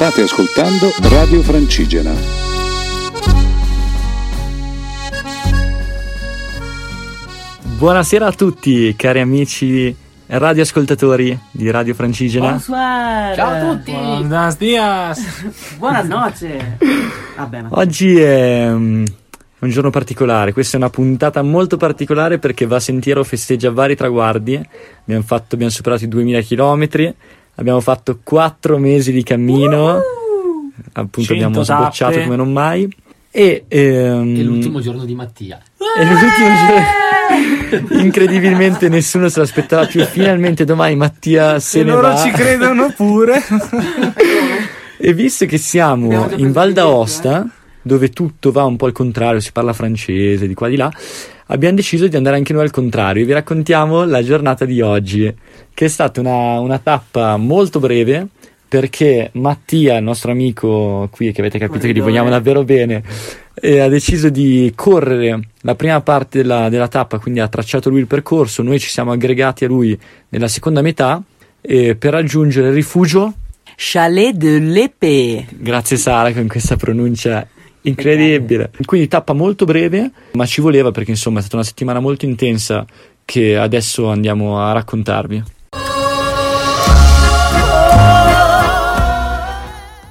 State ascoltando Radio Francigena. Buonasera a tutti, cari amici radioascoltatori di Radio Francigena. Bonsoir. Ciao a tutti. Buenos dias. Buenas noches. Vabbè, ma Oggi è mm, un giorno particolare, questa è una puntata molto particolare perché Va Sentiero festeggia vari traguardi. Abbiamo, fatto, abbiamo superato i 2000 km, abbiamo fatto 4 mesi di cammino, appunto abbiamo 100 tappe. sbocciato come non mai. E, ehm, è l'ultimo giorno di Mattia. è l'ultimo giorno. Incredibilmente nessuno se l'aspettava più. Finalmente domani Mattia se Se ne loro va. ci credono pure. E visto che siamo in Val d'Aosta, dove tutto va un po' al contrario, si parla francese di qua di là, abbiamo deciso di andare anche noi al contrario e vi raccontiamo la giornata di oggi, che è stata una, una tappa molto breve. Perché Mattia, il nostro amico qui, che avete capito che Corridore. vogliamo davvero bene, eh, ha deciso di correre la prima parte della, della tappa, quindi ha tracciato lui il percorso. Noi ci siamo aggregati a lui nella seconda metà eh, per raggiungere il rifugio Chalet de l'Épée. Grazie Sara con questa pronuncia incredibile. Quindi tappa molto breve, ma ci voleva perché insomma è stata una settimana molto intensa che adesso andiamo a raccontarvi.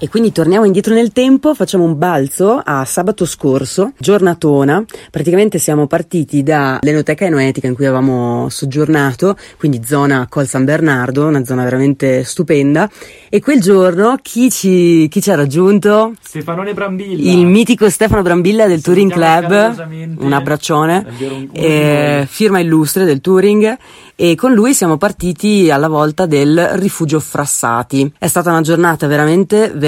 E quindi torniamo indietro nel tempo, facciamo un balzo a sabato scorso, giornatona. Praticamente siamo partiti dall'Enoteca Enoetica in cui avevamo soggiornato, quindi zona Col San Bernardo, una zona veramente stupenda. E quel giorno chi ci, chi ci ha raggiunto? Stefanone Brambilla. Il mitico Stefano Brambilla del Touring Club, un abbraccione, un- eh, firma illustre del Touring e con lui siamo partiti alla volta del rifugio Frassati. È stata una giornata veramente, veramente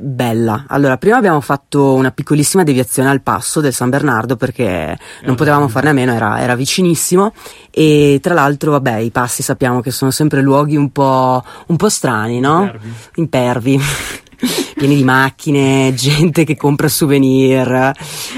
bella. Allora, prima abbiamo fatto una piccolissima deviazione al passo del San Bernardo perché non potevamo farne a meno, era, era vicinissimo e tra l'altro, vabbè, i passi sappiamo che sono sempre luoghi un po', un po' strani, no? Impervi. impervi pieni di macchine, gente che compra souvenir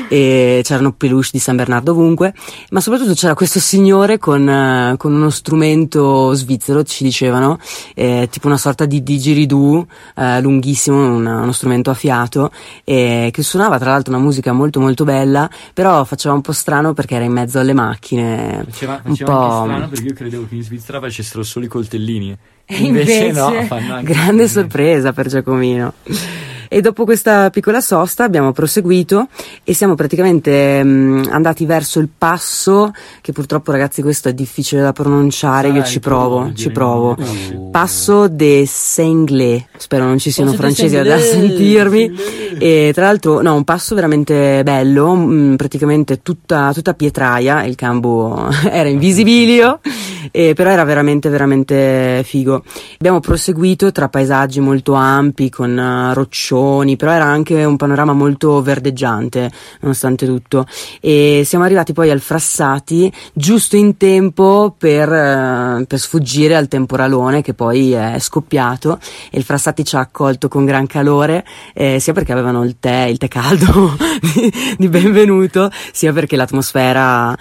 e c'erano peluche di San Bernardo ovunque ma soprattutto c'era questo signore con, eh, con uno strumento svizzero ci dicevano eh, tipo una sorta di didgeridoo eh, lunghissimo una- uno strumento a fiato eh, che suonava tra l'altro una musica molto molto bella però faceva un po' strano perché era in mezzo alle macchine Faceva, un faceva po' anche strano perché io credevo che in Svizzera facessero solo i coltellini. E invece, no, fanno anche grande sorpresa per Giacomino. E dopo questa piccola sosta abbiamo proseguito e siamo praticamente mm, andati verso il passo, che purtroppo ragazzi questo è difficile da pronunciare, Sara, io ci il tuo provo, ci provo. inglese. Passo de Senglé, spero non ci siano Passo de francesi da Senglé, sentirmi. E tra l'altro, no, un passo veramente bello, mm, praticamente tutta, tutta pietraia, il campo era invisibilio, eh, però era veramente, veramente figo. Abbiamo proseguito tra paesaggi molto ampi, con eh, roccioni, però era anche un panorama molto verdeggiante, nonostante tutto. E siamo arrivati poi al Frassati, giusto in tempo per, eh, per sfuggire al temporalone che poi è scoppiato e il Frassati ci ha accolto con gran calore, eh, sia perché avevano il tè, il tè caldo di, benvenuto, sia perché l'atmosfera eh,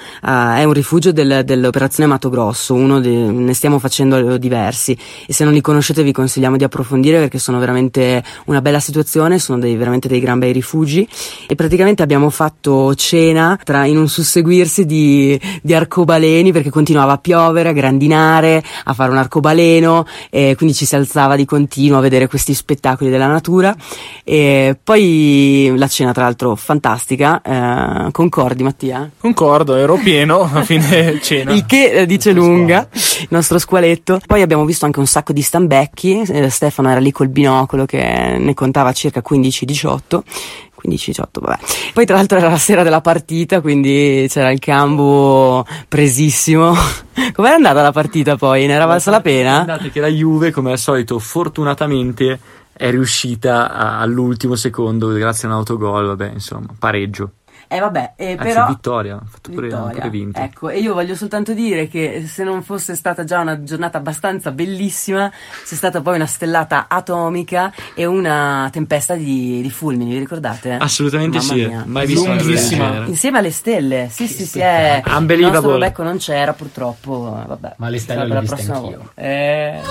è un rifugio del- dell'operazione Mato Grosso, uno de- ne stiamo facendo diversi e se non li conoscete vi consigliamo di approfondire perché sono veramente una bella situazione, sono dei, veramente dei gran bei rifugi e praticamente abbiamo fatto cena tra, in un susseguirsi di, di arcobaleni perché continuava a piovere, a grandinare, a fare un arcobaleno e quindi ci si alzava di continuo a vedere questi spettacoli della natura e poi la cena tra l'altro fantastica, eh, concordi Mattia? Concordo, ero pieno a fine cena. Il che eh, dice lunga, il nostro squaletto. Poi abbiamo visto anche un sacco di stambecchi. eh, Stefano era lì col binocolo che ne contava circa 15-18. 15-18, vabbè. Poi tra l'altro era la sera della partita, quindi c'era il campo presissimo. Com'è andata la partita poi? Ne era valsa la pena? Guardate che la Juve, come al solito, fortunatamente è riuscita all'ultimo secondo grazie a un autogol, vabbè, insomma, pareggio. Eh vabbè, eh, Anzi, però... vittoria, ha fatto pure, Vittoria. pure vinto. Ecco, e io voglio soltanto dire che se non fosse stata già una giornata abbastanza bellissima, c'è stata poi una stellata atomica e una tempesta di, di fulmini, vi ricordate? Assolutamente Mamma sì, mia. mai visto Lunghissima. Insieme alle stelle, sì, sì, sì, è... Il Unbelievable. nostro becco non c'era purtroppo, vabbè. Ma le stelle le ho per la viste prossima anch'io. Eh...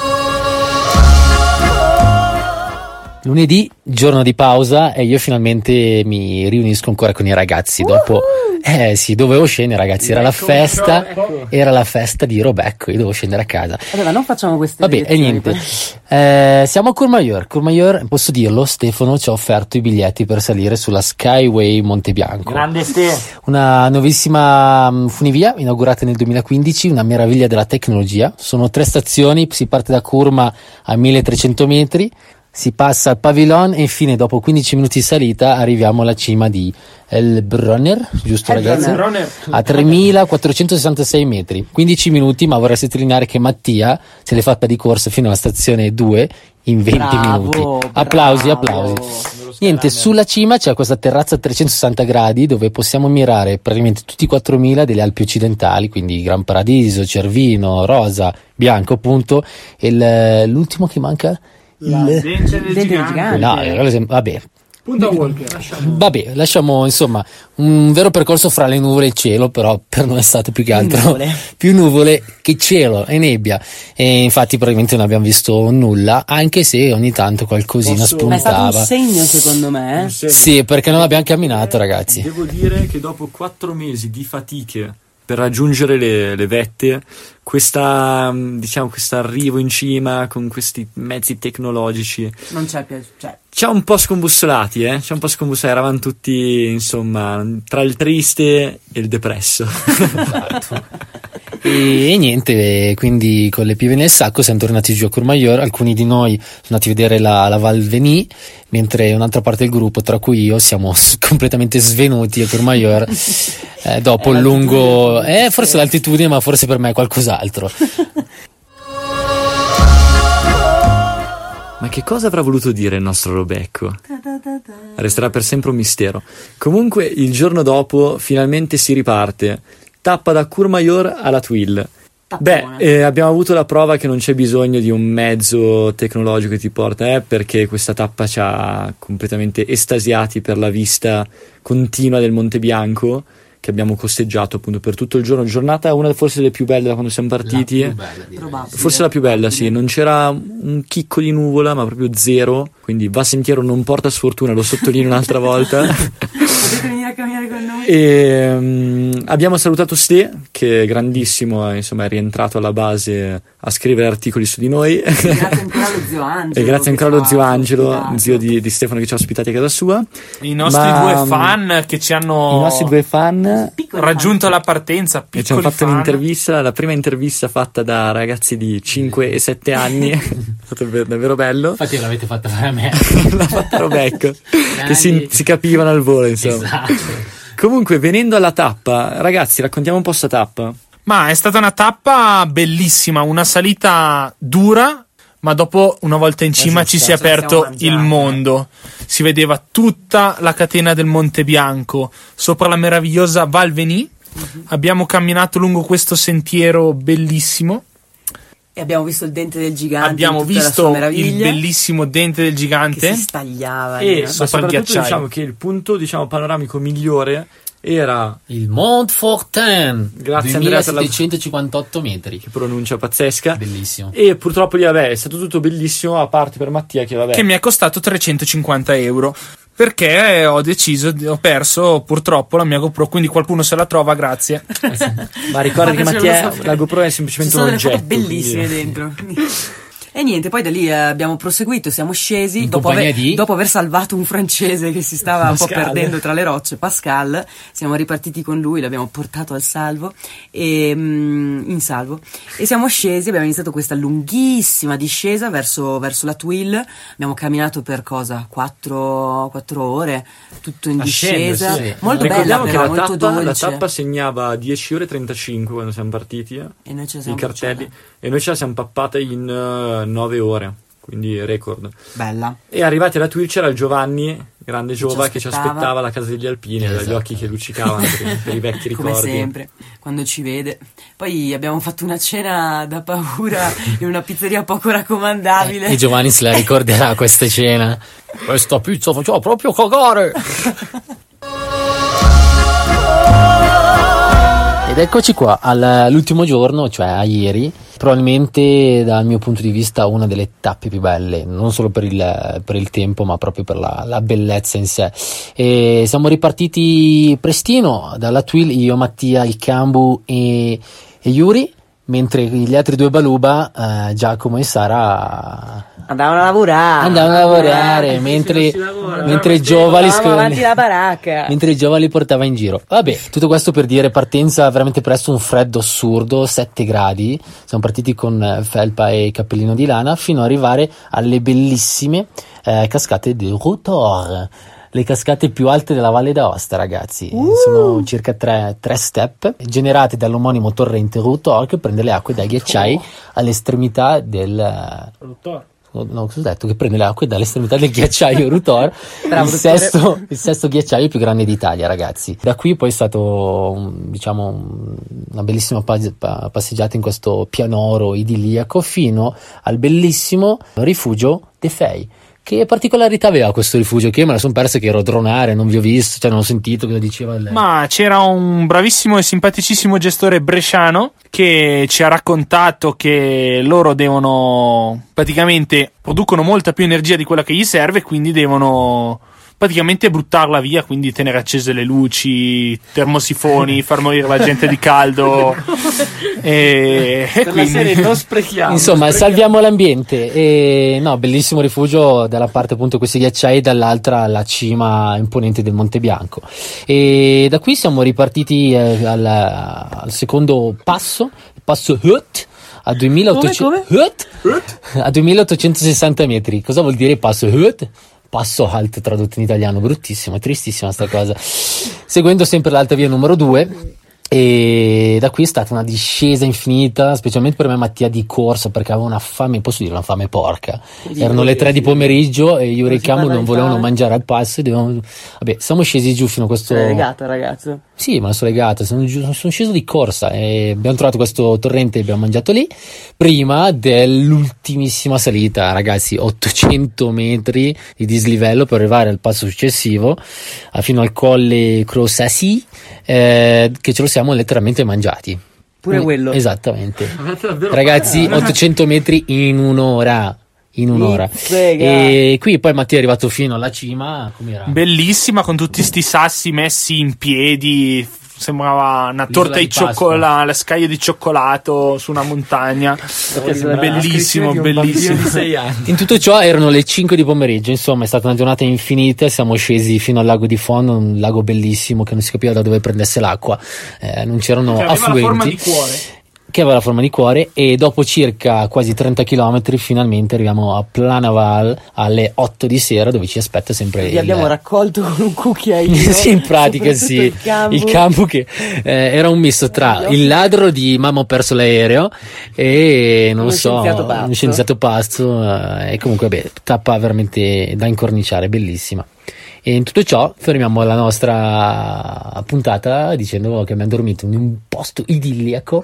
Lunedì, giorno di pausa e io finalmente mi riunisco ancora con i ragazzi dopo eh sì, dovevo scendere ragazzi, era la festa, era la festa di Robecco, io dovevo scendere a casa. Vabbè, ma non facciamo queste Vabbè, e niente. Eh, siamo a Courmayeur. Courmayeur, posso dirlo, Stefano ci ha offerto i biglietti per salire sulla Skyway Montebianco. Grande Ste. Una nuovissima mm, funivia inaugurata nel 2015, una meraviglia della tecnologia. Sono tre stazioni, si parte da Curma a 1300 metri, si passa al Pavillon e infine dopo 15 minuti di salita arriviamo alla cima di El Bronner, giusto ragazzi? A 3466 metri, 15 minuti, ma vorrei sottolineare che Mattia se l'è fatta di corsa fino alla stazione 2 in 20 Bravo, minuti. Applausi, bravo. applausi. Niente, sulla cima c'è questa terrazza a 360 gradi dove possiamo mirare praticamente tutti i 4000 delle Alpi occidentali, quindi Gran Paradiso, Cervino, Rosa, Bianco appunto, e l'ultimo che manca? Il... Dente del gigante. gigante. No, eh, vabbè, Punta Walker. lasciamo. vabbè, lasciamo insomma un vero percorso fra le nuvole e il cielo, però per noi è stato più che altro nuvole. più nuvole che cielo e nebbia. E infatti probabilmente non abbiamo visto nulla, anche se ogni tanto qualcosina Posso- Ma è stato un spuntava. segno secondo me. eh. Sì, perché non abbiamo camminato, ragazzi. Devo dire che dopo quattro mesi di fatiche per raggiungere le, le vette, questa, mm, diciamo, questo arrivo in cima con questi mezzi tecnologici Non c'è più. Cioè, ci ha un po' scombussolati, eh? Ci ha un po' scombussolati, eravamo tutti, insomma, tra il triste e il depresso. E, e niente, quindi con le pive nel sacco siamo tornati giù a Courmayeur. Alcuni di noi sono andati a vedere la, la Val Veni, mentre un'altra parte del gruppo, tra cui io, siamo s- completamente svenuti a Courmayeur. eh, dopo il lungo, eh, forse l'altitudine, ma forse per me è qualcos'altro. Ma che cosa avrà voluto dire il nostro Robecco? Resterà per sempre un mistero. Comunque, il giorno dopo, finalmente si riparte. Tappa da Courmayeur alla Twill. Beh, eh, abbiamo avuto la prova che non c'è bisogno di un mezzo tecnologico che ti porta, eh, perché questa tappa ci ha completamente estasiati per la vista continua del Monte Bianco che abbiamo costeggiato appunto per tutto il giorno. Giornata una forse delle più belle da quando siamo partiti. probabile. Forse la più bella, sì. Non c'era un chicco di nuvola, ma proprio zero. Quindi va sentiero non porta sfortuna, lo sottolineo un'altra volta. Potete venire a camminare con noi? E mm, abbiamo salutato Ste, che è grandissimo, eh, insomma, è rientrato alla base a scrivere articoli su di noi. Grazie ancora allo zio Angelo. E grazie ancora allo zio Angelo, ospitato. zio di, di Stefano che ci ha ospitati a casa sua. I nostri Ma, due mm, fan che ci hanno I nostri due fan raggiunto la partenza, E ci hanno fatto fan. un'intervista, la prima intervista fatta da ragazzi di 5 e 7 anni, è stato davvero- bello. Infatti l'avete fatta fare a me. L'ha fatta Robecco, che si, si capivano al volo, insomma. esatto. Comunque, venendo alla tappa, ragazzi, raccontiamo un po' sta tappa. Ma è stata una tappa bellissima, una salita dura, ma dopo una volta in cima ci si è la aperto il mondo. Si vedeva tutta la catena del Monte Bianco sopra la meravigliosa Val Veni. Abbiamo camminato lungo questo sentiero bellissimo. E abbiamo visto il dente del gigante. Abbiamo visto il bellissimo dente del che gigante. si stagliava. E il soprattutto diciamo che il punto diciamo, panoramico migliore era, Il Mont Fortin. Grazie, Andrea, per la- 2758 metri. che pronuncia pazzesca, Bellissimo. e purtroppo lì vabbè è stato tutto bellissimo, a parte per Mattia che vabbè... che mi è costato 350 euro. Perché ho deciso, ho perso purtroppo la mia GoPro. Quindi qualcuno se la trova, grazie. Ma ricorda che Mattia, la GoPro è Ci semplicemente sono un delle foto oggetto. bellissime quindi- dentro. E niente, poi da lì eh, abbiamo proseguito, siamo scesi dopo aver, di? dopo aver salvato un francese che si stava un po' Pascal. perdendo tra le rocce, Pascal. Siamo ripartiti con lui, l'abbiamo portato al salvo e, mm, in salvo e siamo scesi, abbiamo iniziato questa lunghissima discesa verso, verso la Twill. Abbiamo camminato per cosa? Quattro, quattro ore, tutto in discesa. sì. Molto bella, Ricordiamo che però, la molto tappa, la dolce. tappa segnava 10 ore e 35 quando siamo partiti, eh, e noi ce la i siamo cartelli, bruciata. e noi ce la siamo pappata in 9 ore, quindi record. Bella. E arrivati alla Twitch c'era il Giovanni, grande Giova, che ci aspettava. alla casa degli Alpini, Esatto. occhi che luccicavano per, per i vecchi ricordi. Come sempre, quando ci vede. Poi abbiamo fatto una cena da paura in una pizzeria poco raccomandabile. E Giovanni se la ricorderà questa cena. Questa pizza faceva proprio cagare. Ed eccoci qua all'ultimo giorno, cioè a ieri. probabilmente dal mio punto di vista una delle tappe più belle, non solo per il, per il tempo ma proprio per la, la bellezza in sé. E siamo ripartiti prestino dalla Twill, io, Mattia, il Cambu e, e Yuri, mentre gli altri due Baluba, eh, Giacomo e Sara Andavano a lavorare. andavano a lavorare mentre, mentre i giovani baracca. mentre i giovani li portava in giro. Vabbè, tutto questo per dire partenza veramente presto, un freddo assurdo, 7 gradi. Siamo partiti con eh, felpa e cappellino di lana fino ad arrivare alle bellissime eh, cascate di Rutor. Le cascate più alte della Valle d'Aosta, ragazzi. Sono circa tre, tre step generate dall'omonimo torrente Rutor che prende le acque dai ghiacciai all'estremità del. No, no, cosa ho detto? Che prende le acque dall'estremità del ghiacciaio Rutor, il, sesto, il sesto ghiacciaio più grande d'Italia, ragazzi. Da qui poi è stato, un- diciamo, un- una bellissima pa- pa- passeggiata in questo pianoro idilliaco fino al bellissimo rifugio De Fei. Che particolarità aveva questo rifugio? Che io me la sono persa che ero dronare, non vi ho visto, cioè non ho sentito cosa diceva il... Ma c'era un bravissimo e simpaticissimo gestore bresciano che ci ha raccontato che loro devono praticamente producono molta più energia di quella che gli serve, quindi devono praticamente buttarla via, quindi tenere accese le luci, termosifoni, far morire la gente di caldo. e, e quindi serie non sprechiamo. Insomma, salviamo l'ambiente. E, no, bellissimo rifugio dalla parte appunto questi ghiacciai, dall'altra la cima imponente del Monte Bianco. E da qui siamo ripartiti eh, al, al secondo passo, il passo Hut. A, 2800 Come, Hut? a 2860 metri. Cosa vuol dire passo Hut? Passo alt tradotto in italiano, bruttissimo, tristissima sta cosa. Seguendo sempre l'alta via numero 2, e da qui è stata una discesa infinita, specialmente per me Mattia di corsa, perché avevo una fame, posso dire una fame porca. Erano le tre di pomeriggio e io e Ricamo non volevano mangiare al passo. dovevamo- Vabbè, siamo scesi giù fino a questo... Sei legato, ragazzo. Sì, me la sono legata, sono, giù- sono sceso di corsa e abbiamo trovato questo torrente e abbiamo mangiato lì, prima dell'ultimissima salita, ragazzi, 800 metri di dislivello per arrivare al passo successivo, a- fino al colle Crossassi, eh, che ce lo siamo letteralmente mangiati. Pure Mm, quello. Esattamente. Ragazzi, 800 metri in un'ora. In un'ora. E qui poi Mattia è arrivato fino alla cima. Com'era? bellissima con tutti sti sassi messi in piedi. Sembrava una torta di cioccolato, la scaglia di cioccolato su una montagna. Bellissimo, bellissimo. 6 anni. In tutto ciò erano le 5 di pomeriggio, insomma è stata una giornata infinita, siamo scesi fino al lago di Fondo, un lago bellissimo che non si capiva da dove prendesse l'acqua, eh, non c'erano la affluenti, forma di cuore. Che aveva la forma di cuore e dopo circa quasi 30 km finalmente arriviamo a Planaval alle 8 di sera dove ci aspetta sempre Li il... abbiamo raccolto con un cucchiaino. sì, in pratica sì. Il campo. Il campo che eh, era un misto tra il ladro di Mamma ho perso l'aereo e non Uno so, scienziato pazzo. uno scienziato pazzo. eh, e comunque, beh, tappa veramente da incorniciare, bellissima. E in tutto ciò fermiamo la nostra puntata dicendo che abbiamo dormito in un posto idilliaco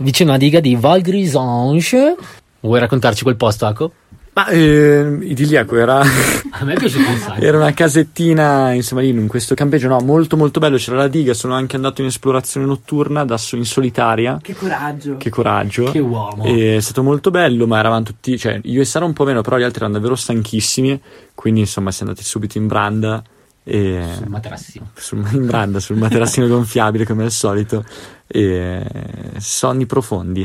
vicino alla diga di Val Grisange. Vuoi raccontarci quel posto, Aco? Ma eh, idilliaco era, A me un sacco. era una casettina, insomma, lì in questo campeggio, no, molto molto bello. C'era la diga, sono anche andato in esplorazione notturna da in solitaria. Che coraggio. Che coraggio. Che uomo. E è stato molto bello, ma eravamo tutti, cioè io e Sara un po' meno, però gli altri erano davvero stanchissimi. Quindi insomma siamo andati subito in branda. E Sul materassino. sul- in branda sul materassino gonfiabile come al solito. E sonni profondi.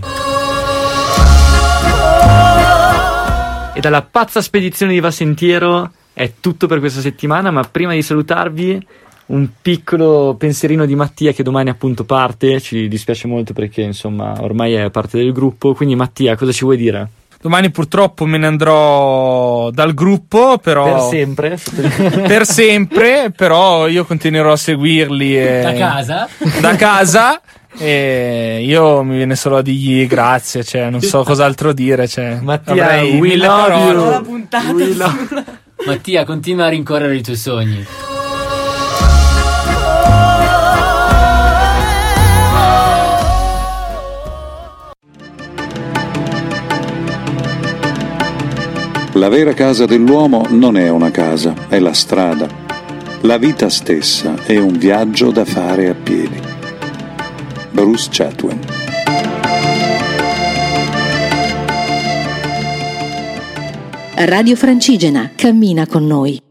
E dalla pazza spedizione di Va Sentiero è tutto per questa settimana, ma prima di salutarvi un piccolo pensierino di Mattia che domani appunto parte, ci dispiace molto perché insomma ormai è parte del gruppo, quindi Mattia cosa ci vuoi dire? Domani purtroppo me ne andrò dal gruppo, però Per sempre? per sempre, però io continuerò a seguirli e- Da casa? da casa e io mi viene solo a dirgli grazie, cioè non so cos'altro dire, cioè, Mattia, avrei we love puntata We love- Mattia, continua a rincorrere i tuoi sogni. La vera casa dell'uomo non è una casa, è la strada. La vita stessa è un viaggio da fare a piedi. Bruce Chatwin. Radio Francigena cammina con noi.